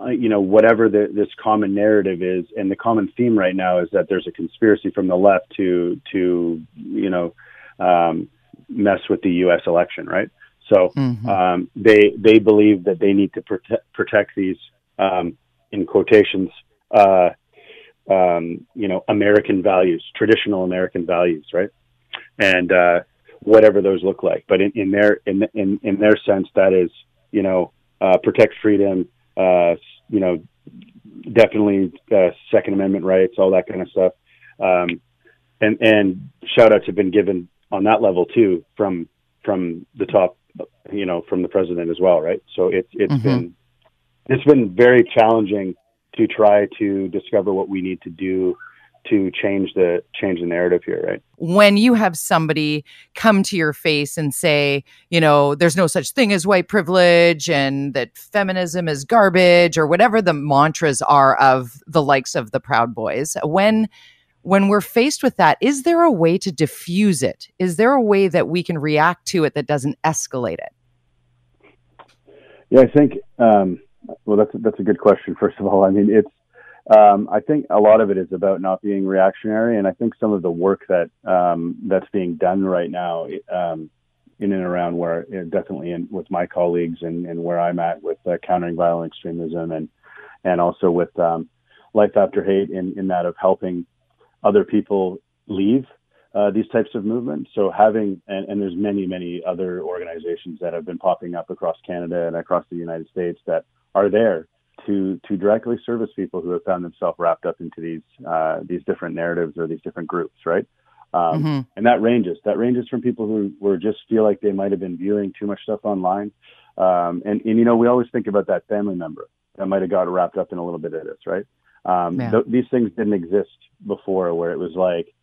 uh, you know whatever the, this common narrative is. And the common theme right now is that there's a conspiracy from the left to to you know um, mess with the US election right? So mm-hmm. um, they they believe that they need to protect protect these um, in quotations uh, um, you know American values traditional American values right? And uh, whatever those look like. But in, in their in, in in their sense that is you know uh, protect freedom, uh, you know, definitely uh, Second Amendment rights, all that kind of stuff. Um, and and shout outs have been given on that level too from from the top, you know, from the president as well, right? So it's it's mm-hmm. been it's been very challenging to try to discover what we need to do to change the change the narrative here right? When you have somebody come to your face and say you know there's no such thing as white privilege and that feminism is garbage or whatever the mantras are of the likes of the proud boys when when we're faced with that is there a way to diffuse it? Is there a way that we can react to it that doesn't escalate it? Yeah i think um, well that's that's a good question first of all. I mean it's um, I think a lot of it is about not being reactionary, and I think some of the work that um, that's being done right now um, in and around where definitely in, with my colleagues and, and where I'm at with uh, countering violent extremism and and also with um, life after hate in, in that of helping other people leave uh, these types of movements. So having and, and there's many many other organizations that have been popping up across Canada and across the United States that are there to to directly service people who have found themselves wrapped up into these uh, these different narratives or these different groups, right? Um, mm-hmm. And that ranges. That ranges from people who who just feel like they might have been viewing too much stuff online, um, and and you know we always think about that family member that might have got wrapped up in a little bit of this, right? Um, th- these things didn't exist before, where it was like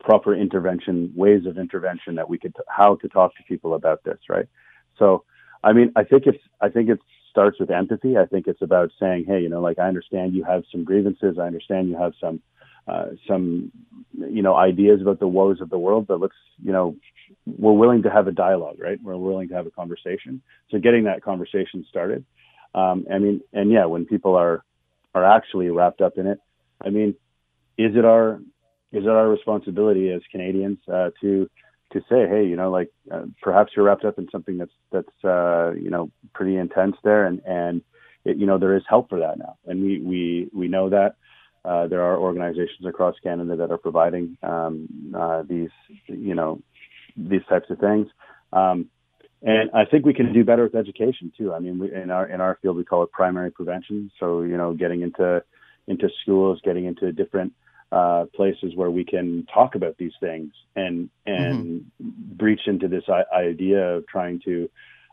proper intervention, ways of intervention that we could t- how to talk to people about this, right? So, I mean, I think it's I think it's starts with empathy. I think it's about saying, hey, you know, like I understand you have some grievances. I understand you have some uh, some you know ideas about the woes of the world, but let's you know we're willing to have a dialogue, right? We're willing to have a conversation. So getting that conversation started. Um, I mean, and yeah, when people are are actually wrapped up in it, I mean, is it our is it our responsibility as Canadians uh, to to say, hey, you know, like uh, perhaps you're wrapped up in something that's that's uh, you know pretty intense there, and and it, you know there is help for that now, and we we we know that uh, there are organizations across Canada that are providing um, uh, these you know these types of things. Um, and I think we can do better with education too. I mean, we, in our in our field, we call it primary prevention. So you know, getting into into schools, getting into different uh, places where we can talk about these things and and mm-hmm. breach into this idea of trying to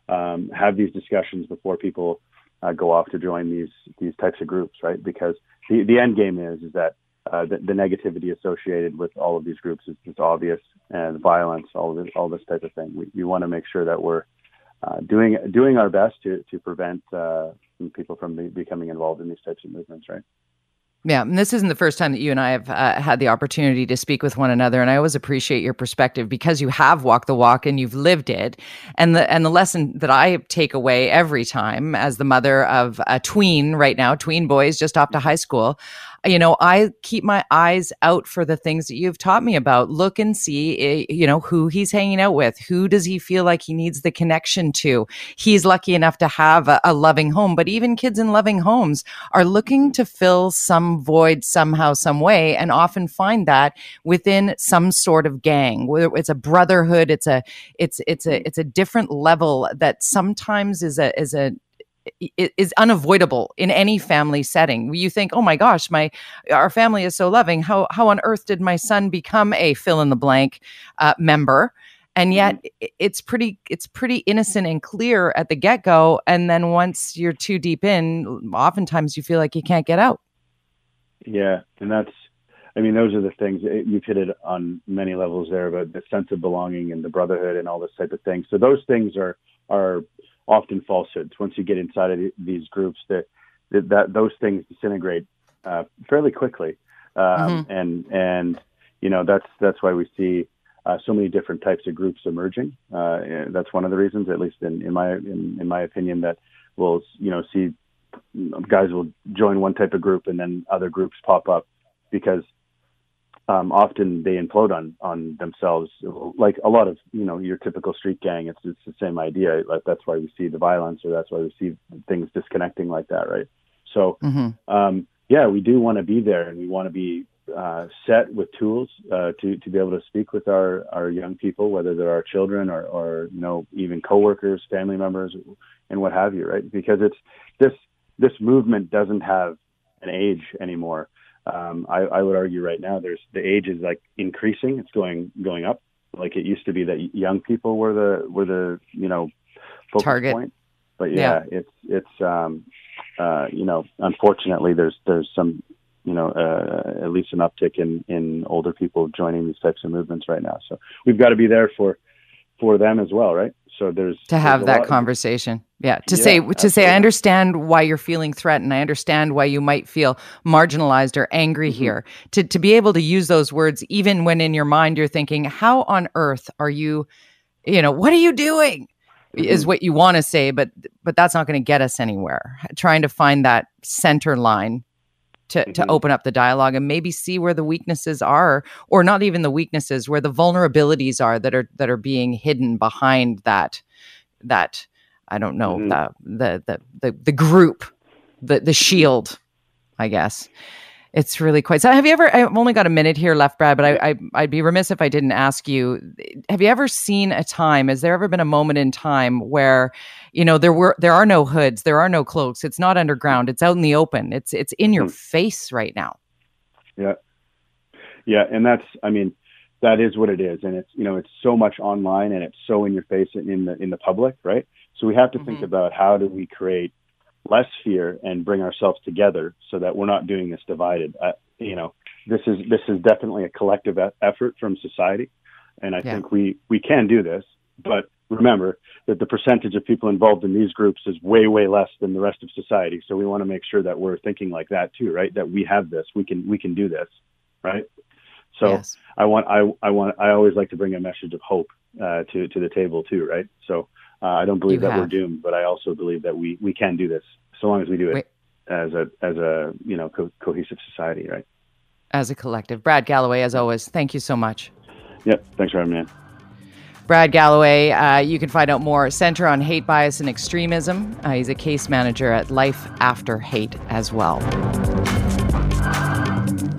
um, have these discussions before people uh, go off to join these these types of groups, right? Because the, the end game is is that uh, the, the, negativity associated with all of these groups is just obvious, and violence, all this, all this type of thing. We, we want to make sure that we're uh, doing doing our best to to prevent uh, people from be, becoming involved in these types of movements, right? Yeah, and this isn't the first time that you and I have uh, had the opportunity to speak with one another, and I always appreciate your perspective because you have walked the walk and you've lived it. And the and the lesson that I take away every time, as the mother of a tween right now, tween boys just off to high school, you know, I keep my eyes out for the things that you've taught me about. Look and see, eh, you know, who he's hanging out with. Who does he feel like he needs the connection to? He's lucky enough to have a, a loving home, but even kids in loving homes are looking to fill some void somehow, some way, and often find that within some sort of gang. Whether it's a brotherhood, it's a, it's, it's a, it's a different level that sometimes is a, is a, is unavoidable in any family setting. You think, "Oh my gosh, my our family is so loving. How how on earth did my son become a fill in the blank uh, member?" And yet, mm-hmm. it's pretty it's pretty innocent and clear at the get go. And then once you're too deep in, oftentimes you feel like you can't get out. Yeah, and that's I mean, those are the things you've hit it on many levels there about the sense of belonging and the brotherhood and all this type of thing. So those things are are often falsehoods. Once you get inside of these groups, that that, that those things disintegrate uh, fairly quickly, um, mm-hmm. and and you know that's that's why we see uh, so many different types of groups emerging. Uh, that's one of the reasons, at least in, in my in, in my opinion, that we'll you know see guys will join one type of group and then other groups pop up because um, often they implode on on themselves. Like a lot of you know your typical street gang, it's it's the same idea. Like that's why we see the violence, or that's why we see things disconnecting like that, right? So, mm-hmm. um, yeah, we do want to be there, and we want to be uh, set with tools uh, to to be able to speak with our our young people, whether they're our children or or you know even coworkers, family members, and what have you, right? Because it's this this movement doesn't have an age anymore um, I, I would argue right now there's the age is like increasing. It's going going up. Like it used to be that young people were the were the you know focus target point. But yeah, yeah, it's it's um, uh, you know unfortunately there's there's some you know uh, at least an uptick in in older people joining these types of movements right now. So we've got to be there for for them as well, right? So there's to have that conversation. Yeah, to yeah, say to absolutely. say I understand why you're feeling threatened. I understand why you might feel marginalized or angry mm-hmm. here. To to be able to use those words even when in your mind you're thinking, how on earth are you, you know, what are you doing? Mm-hmm. Is what you want to say, but but that's not going to get us anywhere. Trying to find that center line to, mm-hmm. to open up the dialogue and maybe see where the weaknesses are or not even the weaknesses where the vulnerabilities are that are that are being hidden behind that that i don't know mm-hmm. the, the the the the group the the shield i guess it's really quite so have you ever i've only got a minute here left brad but I, I i'd be remiss if i didn't ask you have you ever seen a time has there ever been a moment in time where you know there were there are no hoods there are no cloaks it's not underground it's out in the open it's it's in your mm-hmm. face right now yeah yeah and that's i mean that is what it is and it's you know it's so much online and it's so in your face in the in the public right so we have to mm-hmm. think about how do we create less fear and bring ourselves together so that we're not doing this divided. Uh, you know, this is this is definitely a collective effort from society, and I yeah. think we we can do this. But remember that the percentage of people involved in these groups is way way less than the rest of society. So we want to make sure that we're thinking like that too, right? That we have this, we can we can do this, right? So yes. I want I I want I always like to bring a message of hope uh, to to the table too, right? So uh, I don't believe you that have. we're doomed, but I also believe that we, we can do this so long as we do it Wait. as a as a you know co- cohesive society, right? As a collective. Brad Galloway, as always, thank you so much. Yep, thanks for having me. Brad Galloway, uh, you can find out more Center on Hate, Bias, and Extremism. Uh, he's a case manager at Life After Hate as well.